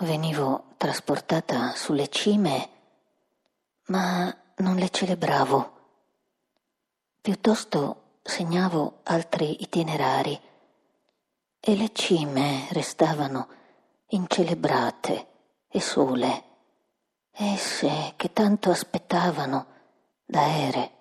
venivo trasportata sulle cime, ma non le celebravo. Piuttosto segnavo altri itinerari e le cime restavano incelebrate e sole, esse che tanto aspettavano da ere.